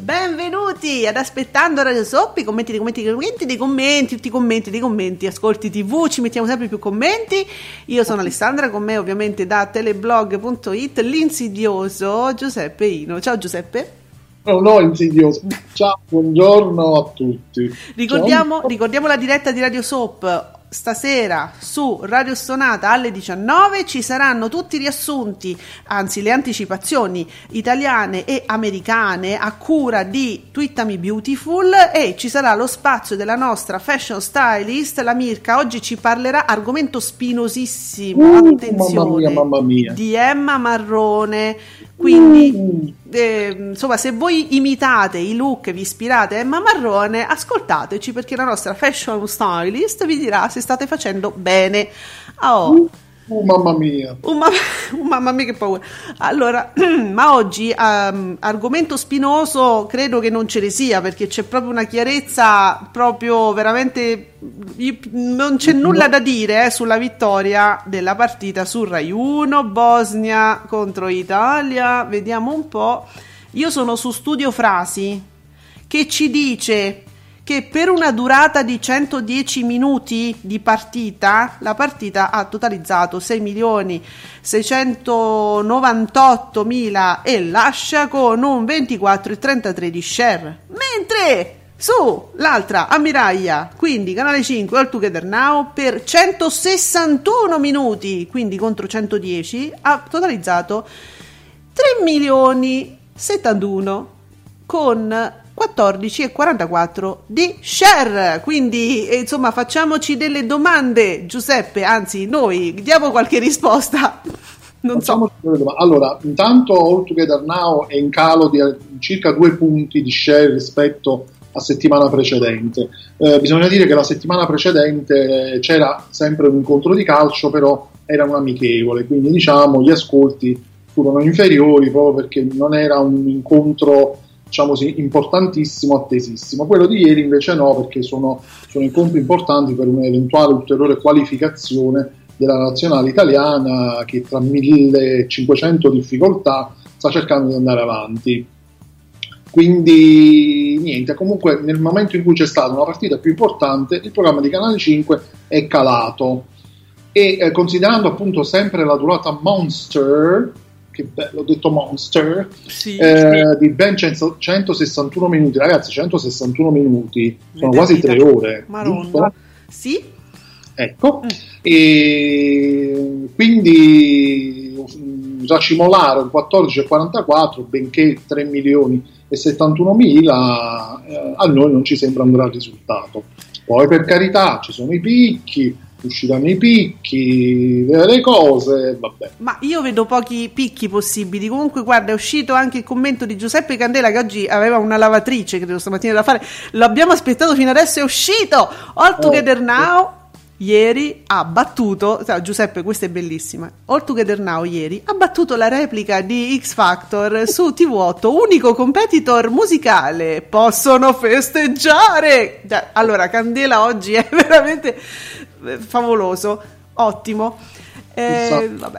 Benvenuti ad Aspettando Radio Soppi, commenti, dei commenti, dei commenti, dei commenti, tutti i commenti, dei commenti, ascolti tv, ci mettiamo sempre più commenti. Io sono Alessandra, con me ovviamente da teleblog.it l'insidioso Giuseppe Ino. Ciao Giuseppe. No, no, insidioso. Ciao, buongiorno a tutti. Ricordiamo, ricordiamo la diretta di Radio Soap stasera su Radio Stonata alle 19 ci saranno tutti i riassunti, anzi le anticipazioni italiane e americane a cura di Twittami Beautiful e ci sarà lo spazio della nostra fashion stylist, la Mirka. Oggi ci parlerà argomento spinosissimo, uh, attenzione, mamma mia, mamma mia. di Emma Marrone. Quindi, eh, insomma, se voi imitate i look, vi ispirate a Emma Marrone, ascoltateci perché la nostra fashion stylist vi dirà se state facendo bene. Oh. Oh, mamma mia. Oh, ma- oh, mamma mia che paura. Allora, ma oggi um, argomento spinoso credo che non ce ne sia perché c'è proprio una chiarezza proprio veramente non c'è nulla da dire eh, sulla vittoria della partita su Rai 1 Bosnia contro Italia. Vediamo un po'. Io sono su Studio Frasi che ci dice che per una durata di 110 minuti di partita, la partita ha totalizzato 6 milioni 698 mila e lascia con un 24,33 di share. Mentre su l'altra ammiraglia, quindi canale 5 All Together Now per 161 minuti, quindi contro 110, ha totalizzato 3 milioni 71 con 14 e 44 di share. Quindi, insomma, facciamoci delle domande, Giuseppe, anzi, noi diamo qualche risposta. Non so. Allora, intanto All Together Now è in calo di circa due punti di share rispetto a settimana precedente. Eh, bisogna dire che la settimana precedente c'era sempre un incontro di calcio, però era un amichevole, quindi diciamo gli ascolti furono inferiori proprio perché non era un incontro diciamo così, importantissimo, attesissimo. Quello di ieri invece no, perché sono, sono incontri importanti per un'eventuale ulteriore qualificazione della nazionale italiana che tra 1500 difficoltà sta cercando di andare avanti. Quindi niente, comunque nel momento in cui c'è stata una partita più importante, il programma di Canale 5 è calato e eh, considerando appunto sempre la durata Monster, che bello, ho detto Monster, sì, eh, sì. di ben 100, 161 minuti. Ragazzi, 161 minuti sono quasi tre ore. Maronna. Sì. Ecco, mm. e quindi racimolare un 14,44 benché 3 milioni e 71 mila eh, a noi non ci sembra un gran risultato. Poi per carità ci sono i picchi, usciranno i picchi, le cose, vabbè. Ma io vedo pochi picchi possibili. Comunque, guarda, è uscito anche il commento di Giuseppe Candela che oggi aveva una lavatrice, credo stamattina da fare. L'abbiamo aspettato fino adesso, è uscito! All oh, Together Now. Ieri ha battuto, cioè, Giuseppe, questa è bellissima. All Together Now ieri ha battuto la replica di X Factor su TV8, unico competitor musicale. Possono festeggiare! Allora, Candela oggi è veramente favoloso, ottimo. Eh, vabbè.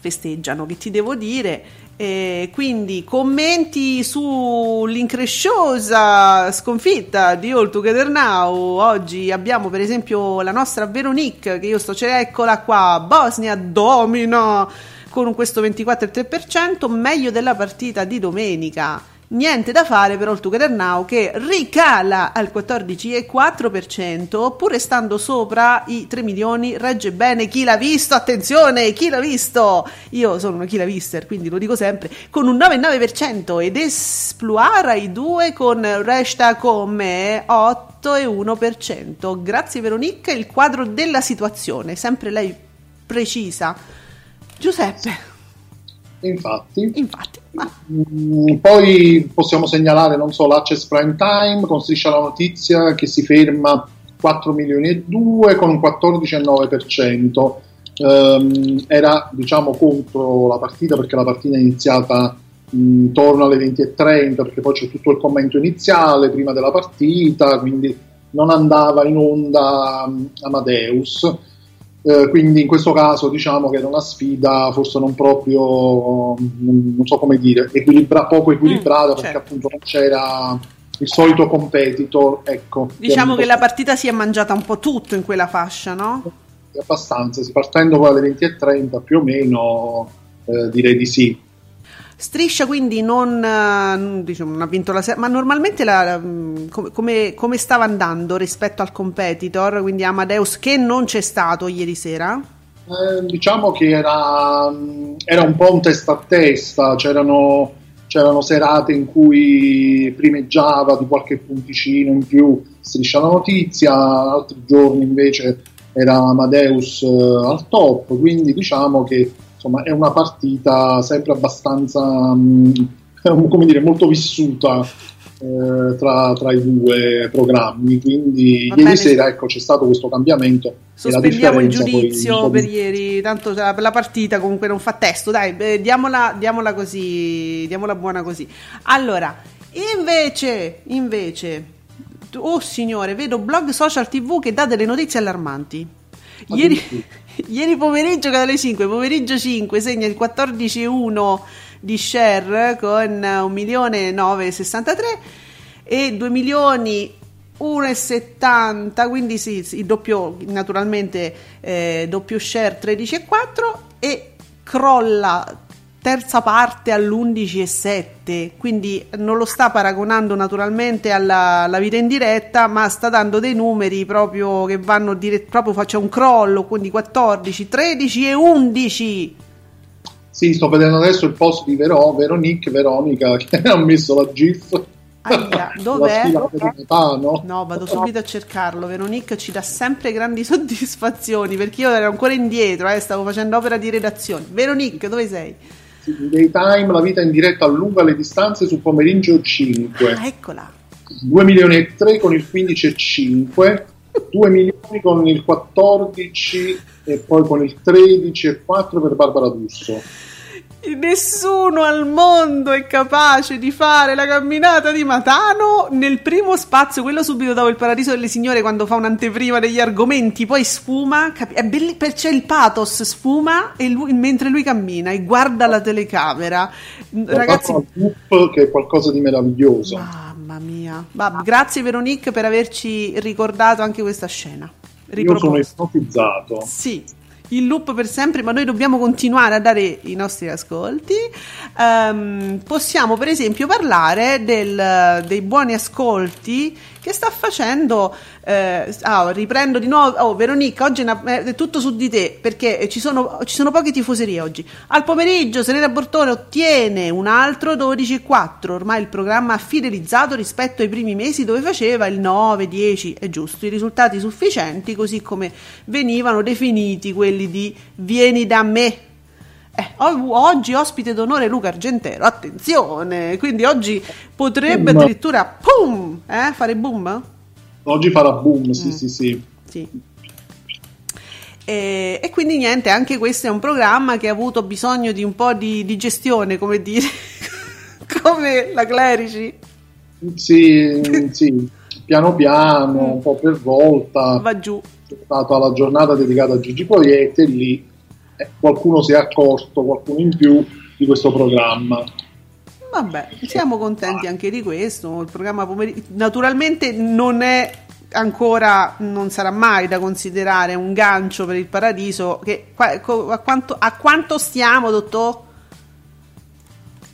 Festeggiano, che ti devo dire? Eh, quindi commenti sull'incresciosa sconfitta di All Together Now. Oggi abbiamo per esempio la nostra Veronique, che io sto, cioè, eccola qua, Bosnia domina con questo 24,3%, meglio della partita di domenica Niente da fare per All Together Now che ricala al 14,4% pur restando sopra i 3 milioni regge bene chi l'ha visto, attenzione chi l'ha visto. Io sono una chi l'ha vister quindi lo dico sempre con un 9,9% ed esploara i due con resta come 8,1% grazie Veronica il quadro della situazione sempre lei precisa. Giuseppe Infatti. Infatti. Mm, poi possiamo segnalare, non so, l'Access Prime Time con striscia la notizia che si ferma 4 milioni e 2 con un 14,9%. Um, era diciamo contro la partita perché la partita è iniziata intorno alle 20.30 perché poi c'è tutto il commento iniziale prima della partita quindi non andava in onda um, Amadeus Eh, quindi in questo caso diciamo che era una sfida forse non proprio, non so come dire, equilibra- poco equilibrata mm, perché certo. appunto non c'era il solito competitor. Ecco, diciamo che la partita si è mangiata un po' tutto in quella fascia, no? Abbastanza, partendo poi alle 20.30 più o meno, eh, direi di sì. Striscia quindi non, eh, diciamo, non ha vinto la serie, ma normalmente la, come, come, stava andando rispetto al competitor, quindi Amadeus che non c'è stato ieri sera? Eh, diciamo che era, era, un po' un testa a testa, c'erano, c'erano serate in cui primeggiava di qualche punticino in più Striscia la notizia, altri giorni invece era Amadeus eh, al top, quindi diciamo che insomma, è una partita sempre abbastanza, um, come dire, molto vissuta eh, tra, tra, i due programmi. Quindi Va ieri bene. sera ecco, c'è stato questo cambiamento. Sospendiamo il giudizio poi, per ieri, tanto la, la, partita comunque non fa testo, dai, eh, diamola, diamola così, diamola buona così. Allora, invece, invece, oh signore, vedo blog social tv che dà delle notizie allarmanti. Ieri, ieri pomeriggio, alle 5, pomeriggio 5, segna il 14,1 di share con 1.963 e 2 milioni 1,70 quindi sì, il doppio naturalmente eh, doppio share 13,4 e crolla terza parte all'11,7 quindi non lo sta paragonando naturalmente alla, alla, vita in diretta ma sta dando dei numeri proprio che vanno dirett- proprio faccia un crollo quindi 14, 13 e 11 sì, sto vedendo adesso il post di Vero, Veronique, Veronica che ha messo la GIF Aia, dov'è? Metano. No, vado subito a cercarlo. Veronique ci dà sempre grandi soddisfazioni perché io ero ancora indietro, eh, stavo facendo opera di redazione. Veronique, dove sei? Daytime, la vita in diretta allunga le distanze su pomeriggio 5. Ah, eccola. 2 milioni e 3 con il 15,5, 2 milioni con il 14 e poi con il 13,4 per Barbara D'Urso. Nessuno al mondo è capace di fare la camminata di Matano nel primo spazio, quello subito dopo il Paradiso delle Signore, quando fa un'anteprima degli argomenti, poi sfuma, capi- è belli- c'è il pathos, sfuma lui, mentre lui cammina e guarda la telecamera. Ragazzi, che è qualcosa di meraviglioso. Mamma mia. Va, grazie Veronique per averci ricordato anche questa scena. Riproposto. Io sono ipnotizzato. Sì, in loop per sempre, ma noi dobbiamo continuare a dare i nostri ascolti. Um, possiamo, per esempio, parlare del, dei buoni ascolti che sta facendo? Eh, ah, riprendo di nuovo. Oh Veronica oggi è tutto su di te perché ci sono, ci sono poche tifoserie oggi. Al pomeriggio Serena Bortone ottiene un altro 12,4 ormai il programma ha fidelizzato rispetto ai primi mesi dove faceva il 9, 10 è giusto i risultati sufficienti così come venivano definiti quelli di vieni da me eh, oggi ospite d'onore Luca Argentero, attenzione, quindi oggi potrebbe addirittura pum, eh, fare boom? Oggi farà boom, sì, mm. sì, sì. sì. E, e, quindi niente, anche questo è un programma che ha avuto bisogno di un po' di, di gestione, come dire, come la Clerici. Sì, sì, piano piano, un po' per volta. Va giù. È stata la giornata dedicata a Gigi Proietti e lì qualcuno si è accorto, qualcuno in più di questo programma. Vabbè, siamo contenti anche di questo. Il programma pomeriggio naturalmente non è ancora, non sarà mai da considerare un gancio per il paradiso. Che, a, quanto, a quanto stiamo, dottor?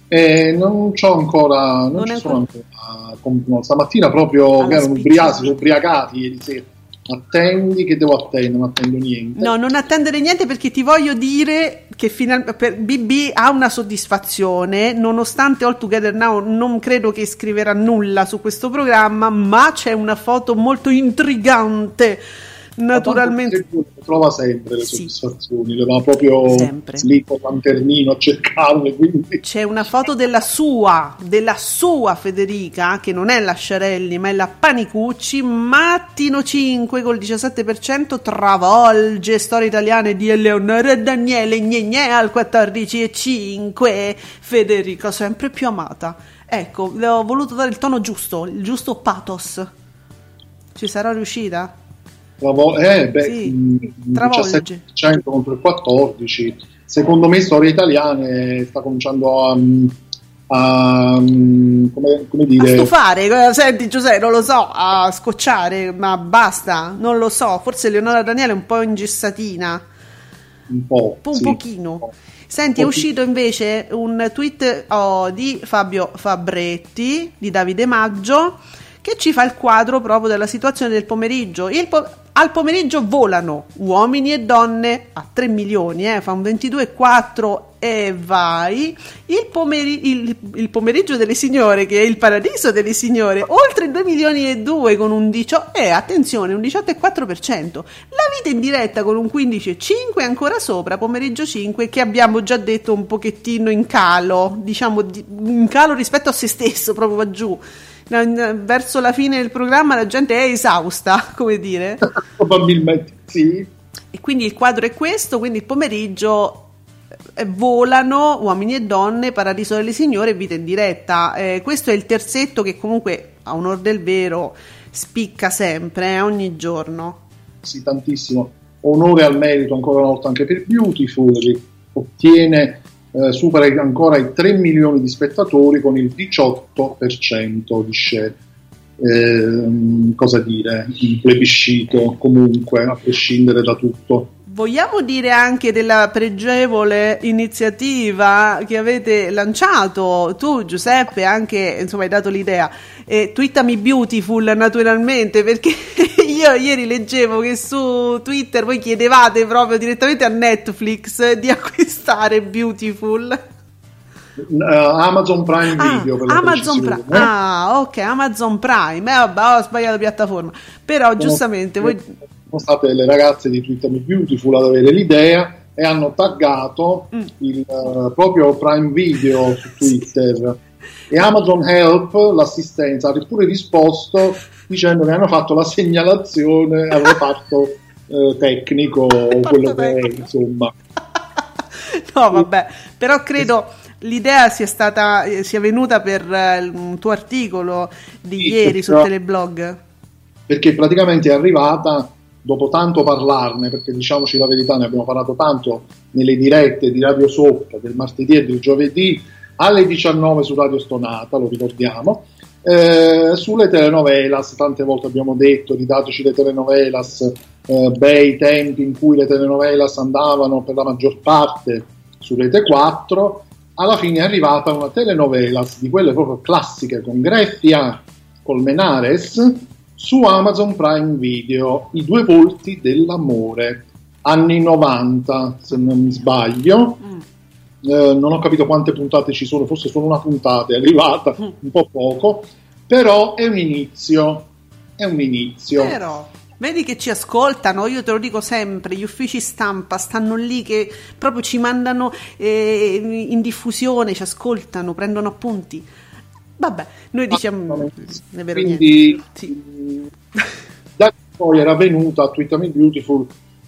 Eh, non c'ho ancora, non, non ci sono ancora. ancora. Stamattina proprio erano ubriacati ieri sera Attendi che devo attendere, non attendo niente. No, non attendere niente perché ti voglio dire che final, per BB ha una soddisfazione, nonostante All Together Now non credo che scriverà nulla su questo programma, ma c'è una foto molto intrigante naturalmente trova sempre le sì. soddisfazioni le va proprio sempre. lì con lanternino a cercarle quindi. c'è una foto della sua della sua Federica che non è la Sciarelli ma è la Panicucci Mattino 5 col 17% travolge storie italiane di Eleonora e Daniele Gnegne al 14,5 Federica sempre più amata ecco le ho voluto dare il tono giusto il giusto pathos ci sarò riuscita? Travol- eh, beh, sì, mh, 17% contro il 14%. Secondo me Storie Italiane sta cominciando a, a come, come dire a stufare senti Giuseppe non lo so a scocciare ma basta non lo so forse Leonora Daniele è un po' ingessatina un po' un, sì, pochino un po'. Senti, è uscito invece un tweet oh, di Fabio Fabretti, di Davide Maggio, che ci fa il quadro proprio della situazione del pomeriggio. Po- al pomeriggio volano uomini e donne a 3 milioni, eh, fa un 22,4 e vai. Il, pomeri- il, il, pomeriggio delle signore, che è il paradiso delle signore, oltre 2 milioni e 2 con un 18, eh, attenzione, un 18,4%. La vita in diretta con un 15,5 ancora sopra, pomeriggio 5, che abbiamo già detto un pochettino in calo, diciamo in calo rispetto a se stesso, proprio va giù verso la fine del programma la gente è esausta, come dire. Probabilmente sì. E quindi il quadro è questo, quindi il pomeriggio eh, volano uomini e donne, Paradiso delle Signore, vita in diretta. Eh, questo è il terzetto che comunque, a onor del vero, spicca sempre, eh, ogni giorno. Sì, tantissimo. Onore al merito ancora una volta anche per Beautiful, che ottiene eh, supera ancora i 3 milioni di spettatori con il 18% di share. Eh, cosa dire, un plebiscito comunque, a prescindere da tutto. Vogliamo dire anche della pregevole iniziativa che avete lanciato tu Giuseppe, anche insomma hai dato l'idea, e Twittami Beautiful naturalmente perché io ieri leggevo che su Twitter voi chiedevate proprio direttamente a Netflix di acquistare Beautiful. Uh, Amazon Prime ah, Video per Amazon Prime. Eh? Ah, ok, Amazon Prime. Eh, vabbè, ho sbagliato piattaforma. Però Come giustamente voi sono state le ragazze di Twitter Me Beautiful ad avere l'idea e hanno taggato mm. il uh, proprio Prime Video su Twitter e Amazon Help, l'assistenza, ha pure risposto dicendo che hanno fatto la segnalazione al reparto eh, tecnico o quello che è, insomma. no, vabbè, però credo l'idea sia stata sia venuta per uh, un tuo articolo di sì, ieri su Teleblog. Perché praticamente è arrivata dopo tanto parlarne, perché diciamoci la verità, ne abbiamo parlato tanto nelle dirette di Radio Soap del martedì e del giovedì alle 19 su Radio Stonata, lo ricordiamo, eh, sulle telenovelas, tante volte abbiamo detto ridateci le telenovelas, eh, bei tempi in cui le telenovelas andavano per la maggior parte su Rete 4, alla fine è arrivata una telenovelas di quelle proprio classiche con Greffia Colmenares, su Amazon Prime Video, I due volti dell'amore, anni 90 se non mi sbaglio. Mm. Eh, non ho capito quante puntate ci sono, forse solo una puntata è arrivata, mm. un po' poco, però è un inizio, è un inizio. Vero. Vedi che ci ascoltano, io te lo dico sempre, gli uffici stampa stanno lì che proprio ci mandano eh, in diffusione, ci ascoltano, prendono appunti. Vabbè, noi diciamo... Ah, è vero Quindi, sì. da poi era venuta a Twitter Beautiful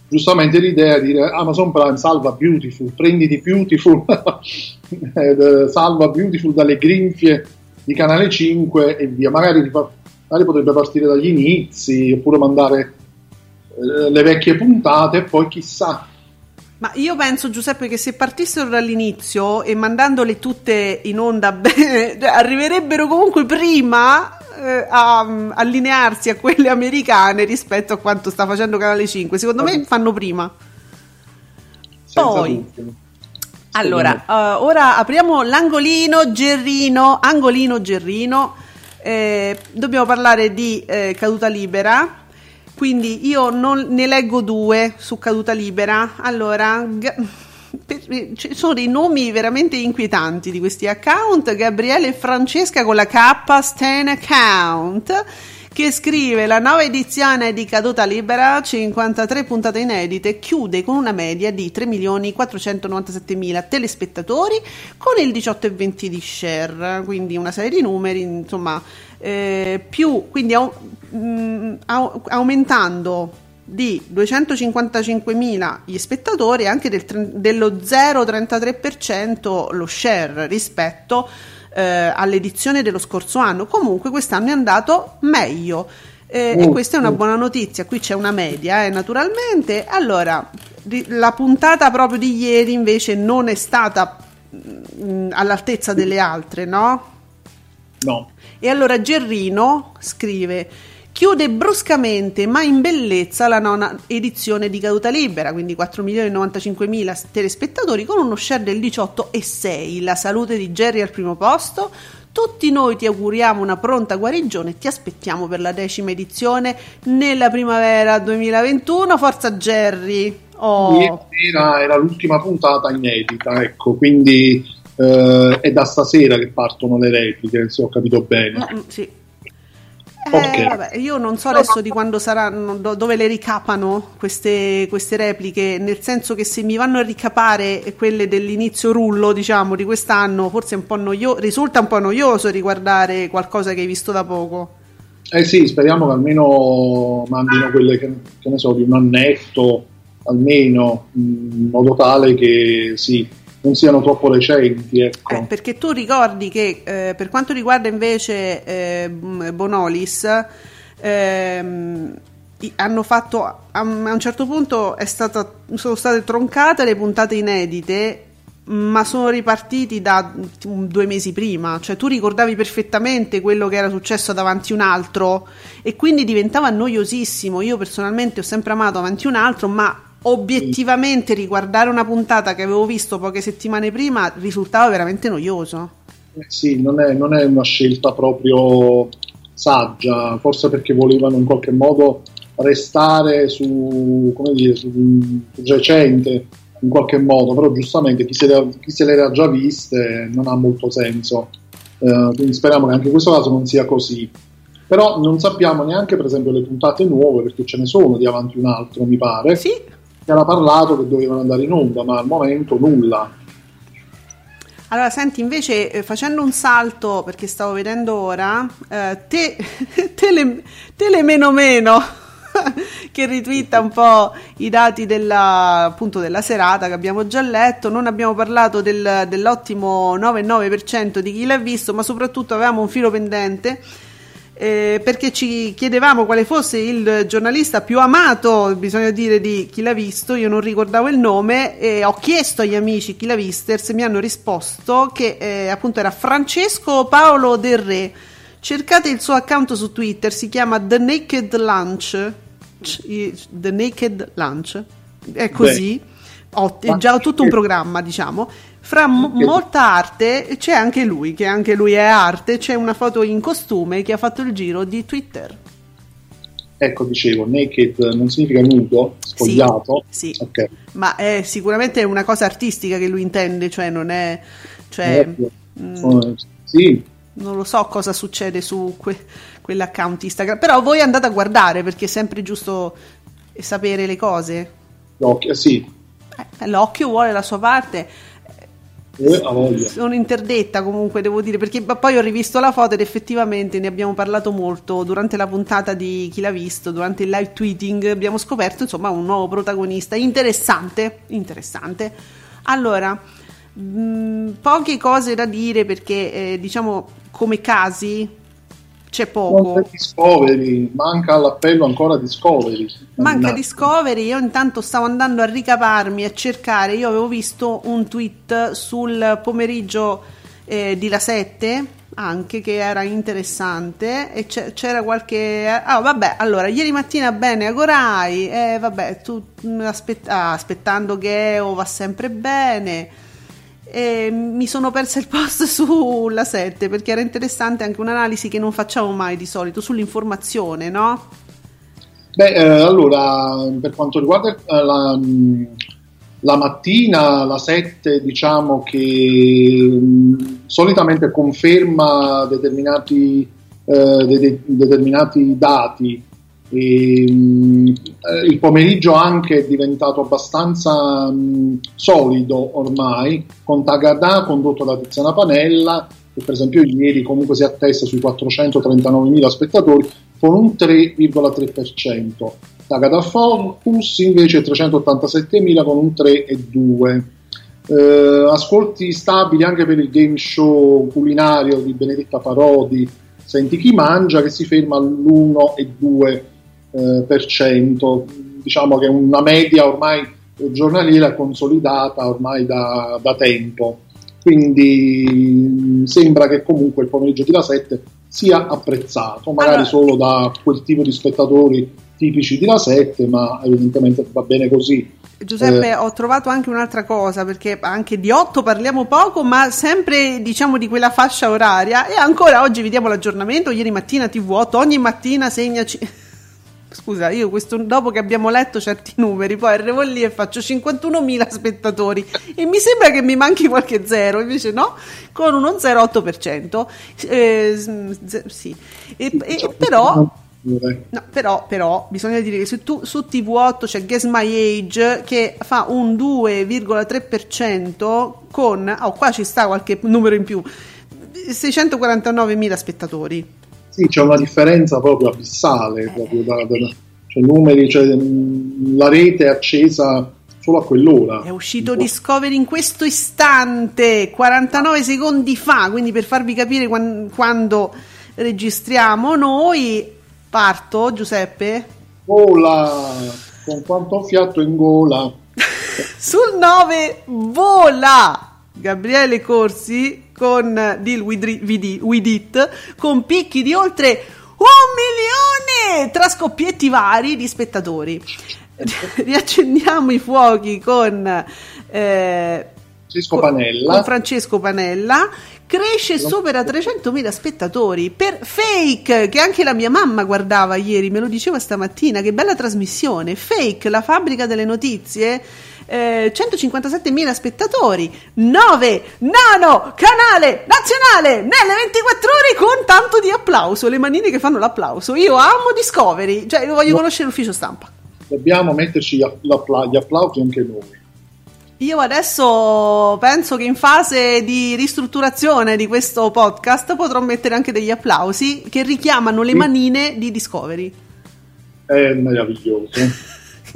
giustamente l'idea di dire Amazon Prime salva Beautiful, prenditi Beautiful, eh, salva Beautiful dalle grinfie di Canale 5 e via. Magari, magari potrebbe partire dagli inizi oppure mandare eh, le vecchie puntate e poi chissà ma io penso, Giuseppe, che se partissero dall'inizio e mandandole tutte in onda cioè, arriverebbero comunque prima eh, a um, allinearsi a quelle americane rispetto a quanto sta facendo Canale 5. Secondo me fanno prima. Senza Poi, allora, uh, ora apriamo l'angolino Gerrino, angolino Gerrino. Eh, dobbiamo parlare di eh, caduta libera quindi io non, ne leggo due su caduta libera. Allora, g- ci sono dei nomi veramente inquietanti di questi account. Gabriele e Francesca con la K, Stan Account che scrive la nuova edizione di Caduta Libera, 53 puntate inedite, chiude con una media di 3.497.000 telespettatori con il 18,20 di share, quindi una serie di numeri, insomma, eh, più, quindi au, mh, mm, au, aumentando di 255.000 gli spettatori e anche del, dello 0,33% lo share rispetto eh, all'edizione dello scorso anno. Comunque quest'anno è andato meglio. Eh, e questa è una buona notizia. Qui c'è una media, eh, naturalmente. Allora, la puntata proprio di ieri invece non è stata mh, mm, all'altezza delle altre, no? No. E allora Gerrino scrive chiude bruscamente ma in bellezza la nona edizione di Caduta Libera, quindi 4.095.000 telespettatori con uno share del 18,6. La salute di Jerry al primo posto. Tutti noi ti auguriamo una pronta guarigione e ti aspettiamo per la decima edizione nella primavera 2021. Forza Jerry! Oh. Era, era l'ultima puntata inedita, ecco, quindi eh, è da stasera che partono le repliche, se ho capito bene. No, sì. Okay. Eh, vabbè, io non so adesso di quando saranno, dove le ricapano queste, queste, repliche, nel senso che se mi vanno a ricapare quelle dell'inizio rullo, diciamo, di quest'anno, forse un po' noioso, risulta un po' noioso riguardare qualcosa che hai visto da poco. Eh sì, speriamo che almeno mandino quelle che, che ne so, di un annetto, almeno, in modo tale che sì, non siano troppo recenti. Ecco. Eh, perché tu ricordi che eh, per quanto riguarda invece eh, Bonolis, ehm, hanno fatto a un certo punto stata, sono state troncate le puntate inedite ma sono ripartiti da due mesi prima, cioè tu ricordavi perfettamente quello che era successo davanti un altro e quindi diventava noiosissimo. Io personalmente ho sempre amato avanti un altro, ma obiettivamente riguardare una puntata che avevo visto poche settimane prima risultava veramente noioso. Eh sì, non è, non è una scelta proprio saggia, forse perché volevano in qualche modo restare su, come dire, su, recente in qualche modo, però giustamente chi se, le, chi se le era già viste non ha molto senso. Uh, quindi speriamo che anche in questo caso non sia così. Però non sappiamo neanche, per esempio, le puntate nuove, perché ce ne sono di avanti un altro, mi pare. Sì era parlato che dovevano andare in onda, ma al momento nulla. Allora, senti, invece eh, facendo un salto, perché stavo vedendo ora, eh, te, tele, tele meno meno, che ritwitta un po' i dati della, appunto, della serata che abbiamo già letto, non abbiamo parlato del, dell'ottimo 9,9% di chi l'ha visto, ma soprattutto avevamo un filo pendente eh, perché ci chiedevamo quale fosse il giornalista più amato, bisogna dire di chi l'ha visto, io non ricordavo il nome e ho chiesto agli amici chi l'ha visto e mi hanno risposto che eh, appunto era Francesco Paolo Del Re. Cercate il suo account su Twitter, si chiama The Naked Lunch. The Naked Lunch. È così. Beh, è già tutto un programma, diciamo fra m- molta arte c'è anche lui, che anche lui è arte, c'è una foto in costume che ha fatto il giro di Twitter. Ecco, dicevo, naked non significa nudo, spogliato. Sì, sì. Okay. ma è sicuramente una cosa artistica che lui intende, cioè non è... Cioè, mh, sì. Non lo so cosa succede su que- quell'account Instagram, però voi andate a guardare perché è sempre giusto sapere le cose. L'occhio, sì. Eh, l'occhio vuole la sua parte eh, sono interdetta comunque, devo dire, perché poi ho rivisto la foto ed effettivamente ne abbiamo parlato molto durante la puntata di Chi l'ha visto, durante il live tweeting abbiamo scoperto insomma un nuovo protagonista interessante, interessante. Allora, mh, mm, poche cose da dire perché eh, diciamo come casi c'è poco. Discovery, manca all'appello ancora Discovery. Manca Discovery, io intanto stavo andando a ricaparmi, a cercare, io avevo visto un tweet sul pomeriggio eh, di La 7 anche che era interessante e c'era qualche ah vabbè allora ieri mattina bene Agorai eh vabbè tu mm, aspett- ah, aspettando Geo va sempre bene e mi sono persa il post sulla 7 perché era interessante anche un'analisi che non facciamo mai di solito sull'informazione, no? Beh, eh, allora, per quanto riguarda eh, la, la, mattina, la 7, diciamo che mh, mm, solitamente conferma determinati, eh, de- determinati dati e, mh, eh, il pomeriggio anche è diventato abbastanza mh, solido ormai, con Tagada condotto da Tiziana Panella, che per esempio ieri comunque si attesta sui 439.000 spettatori, con un 3,3%. Tagada Focus invece 387.000 con un 3,2%. Eh, ascolti stabili anche per il game show culinario di Benedetta Parodi Senti chi mangia che si ferma all'1,2%, eh, per cento. Diciamo che è una media ormai giornaliera consolidata ormai da, da tempo. Quindi sembra che comunque il pomeriggio di La 7 sia apprezzato, magari allora, solo da quel tipo di spettatori tipici di La 7, ma evidentemente va bene così. Giuseppe, eh, ho trovato anche un'altra cosa, perché anche di 8 parliamo poco, ma sempre diciamo di quella fascia oraria. E ancora oggi vediamo l'aggiornamento, ieri mattina TV8, ogni mattina segnaci. Scusa, io questo, dopo che abbiamo letto certi numeri, poi arrivo lì e faccio 51.000 spettatori e mi sembra che mi manchi qualche zero, invece no, con uno 0,8%. Eh, sì, e, e, però No, però, però, bisogna dire che su, tu, su TV8 c'è Guess My Age che fa un 2,3% con, oh qua ci sta qualche numero in più, 649.000 spettatori. Sì, c'è una differenza proprio abissale, proprio da, da, cioè numeri, cioè, la rete è accesa solo a quell'ora. È uscito Discovery in questo istante, 49 secondi fa, quindi per farvi capire quando, quando registriamo noi Parto, Giuseppe? Vola, con quanto fiato in gola. Sul 9 vola Gabriele Corsi con Deal with, It con picchi di oltre un milione tra scoppietti vari di spettatori. Riaccendiamo i fuochi con eh, Francesco Panella. Con Francesco Panella cresce supera 300.000 spettatori per Fake che anche la mia mamma guardava ieri me lo diceva stamattina che bella trasmissione Fake la fabbrica delle notizie eh, 157.000 spettatori 9 nano canale nazionale nelle 24 ore con tanto di applauso le manine che fanno l'applauso io amo Discovery cioè io voglio no. conoscere l'ufficio stampa dobbiamo metterci gli, appla- gli applausi anche noi io adesso penso che in fase di ristrutturazione di questo podcast potrò mettere anche degli applausi che richiamano le manine di Discovery. È meraviglioso.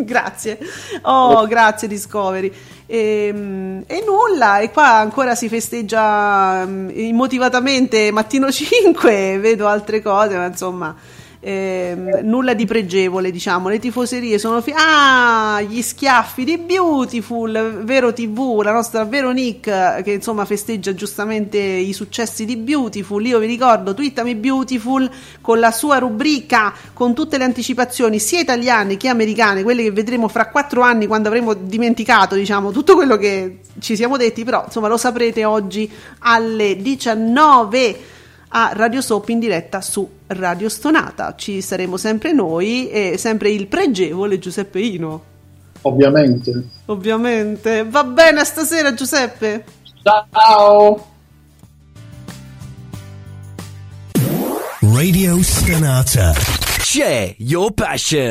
grazie. Oh, grazie Discovery. E, ehm, e, nulla, e qua ancora si festeggia mm, immotivatamente mattino 5, vedo altre cose, ma insomma eh, nulla di pregevole, diciamo. Le tifoserie sono. Fi- ah, gli schiaffi di Beautiful, Vero TV, la nostra Veronique che insomma festeggia giustamente i successi di Beautiful. Io vi ricordo, twittami Beautiful con la sua rubrica con tutte le anticipazioni, sia italiane che americane, quelle che vedremo fra quattro anni quando avremo dimenticato, diciamo, tutto quello che ci siamo detti, però insomma lo saprete oggi alle 19 a Radio Soap in diretta su Radio Stonata. Ci saremo sempre noi e sempre il pregevole Giuseppe Ino. Ovviamente. Ovviamente. Va bene stasera Giuseppe. Ciao. Radio Stonata. Share your passion.